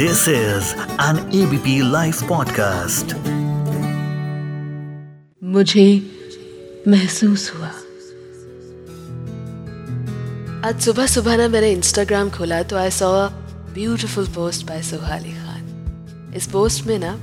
This is an ABP Life podcast. मुझे महसूस हुआ। आज सुबह सुबह ना मैंने इंस्टाग्राम खोला तो I saw beautiful post by Suhali Khan इस पोस्ट में ना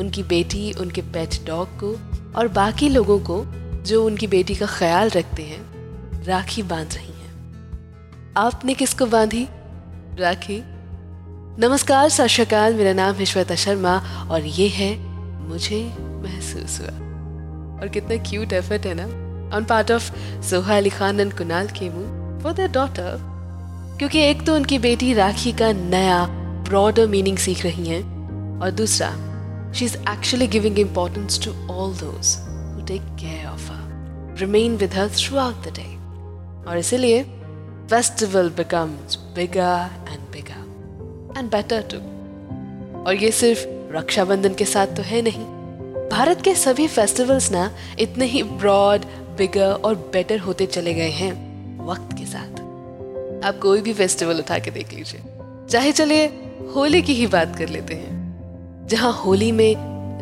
उनकी बेटी, उनके पेट डॉग को और बाकी लोगों को जो उनकी बेटी का ख्याल रखते हैं, राखी बाँध रही हैं। आपने किसको बांधी? राखी। नमस्कार, सत मेरा नाम है श्वेता शर्मा और ये है मुझे महसूस हुआ। और कितना क्यूट एफर्ट है ना। On part of Soha Ali Khan and Kunal Kemmu for their daughter क्योंकि एक तो उनकी बेटी राखी का नया ब्रॉडर मीनिंग सीख रही हैं। और दूसरा she is actually giving importance to all those who take care of her remain with her throughout the day और इसीलिए festival becomes bigger and better too और ये सिर्फ़ रक्षाबंधन के साथ तो है नहीं। भारत के सभी फेस्टिवल्स ना इतने ही ब्रॉड बिगर और बेटर होते चले गए हैं वक्त के साथ। आप कोई भी फेस्टिवल उठा के देख लीजिए। चाहे चलिए होली की ही बात कर लेते हैं। जहाँ होली में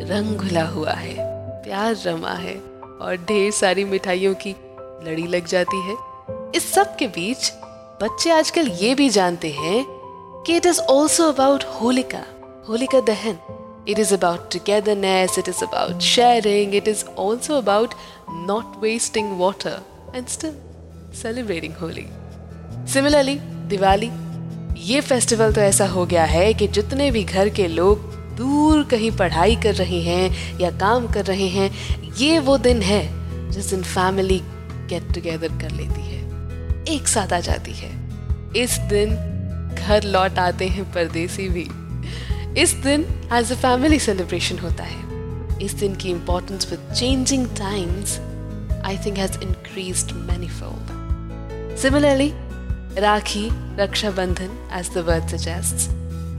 रंग घुला हुआ है, प्यार रमा है और ढेर सारी मिठाइयों की लड़ी लग जाती है। इस सब के बीच बच्चे आजकल ये भी जानते हैं कि it is also about Holika Holika Dahan it is about togetherness it is about sharing it is also about not wasting water and still celebrating Holi similarly Diwali ये फेस्टिवल तो ऐसा हो गया है कि जितने भी घर के लोग दूर कहीं पढ़ाई कर रहे हैं या काम कर रहे हैं, ये वो दिन है जिस दिन फैमिली गेट टुगेदर कर लेती है। एक साथ आ जाती है। इस दिन घर लौट आते हैं परदेसी भी। इस दिन एज अ फैमिली सेलिब्रेशन होता है। इस दिन की importance with changing times I think has increased many fold similarly Rakhi Rakshabandhan as the word suggests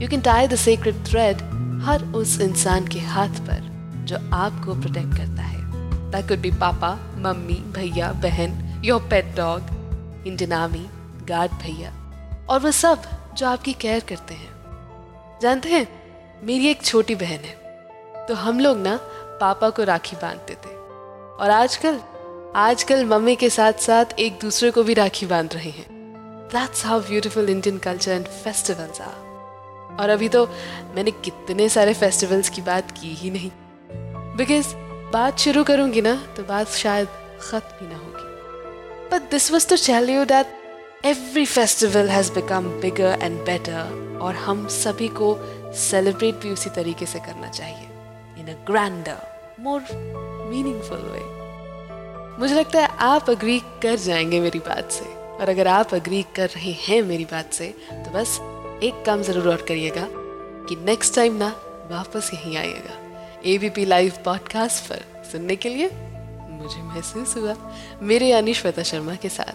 you can tie the secret thread हर उस इंसान के हाथ पर जो आपको प्रोटेक्ट करता है। That could be papa, mummy, भैया, बहन your pet dog Indian Army guard भैया। और वह सब जो आपकी केयर करते हैं। जानते हैं, मेरी एक छोटी बहन है। तो हम लोग ना पापा को राखी बांधते थे। और आजकल आजकल मम्मी के साथ साथ एक दूसरे को भी राखी बाँध रहे हैं। That's how beautiful Indian culture and festivals are और अभी तो मैंने कितने सारे फेस्टिवल्स की बात की ही नहीं। बिकॉज़ बात शुरू करूँगी ना तो बात शायद खत्म ही ना होगी। But this was to tell you that every festival has become bigger and better और हम सभी को सेलिब्रेट भी उसी तरीके से करना चाहिए इन अ ग्रैंडर मोर मीनिंगफुल वे मुझे लगता है आप अग्री कर जाएँगे मेरी बात से, और अगर आप अग्री कर रहे हैं मेरी बात से तो बस एक काम ज़रूर और करिएगा कि नेक्स्ट टाइम ना वापस यहीं आइएगा। A B P live podcast पर सुनने के लिए मुझे महसूस हुआ। मेरे यानी श्वेता शर्मा के साथ।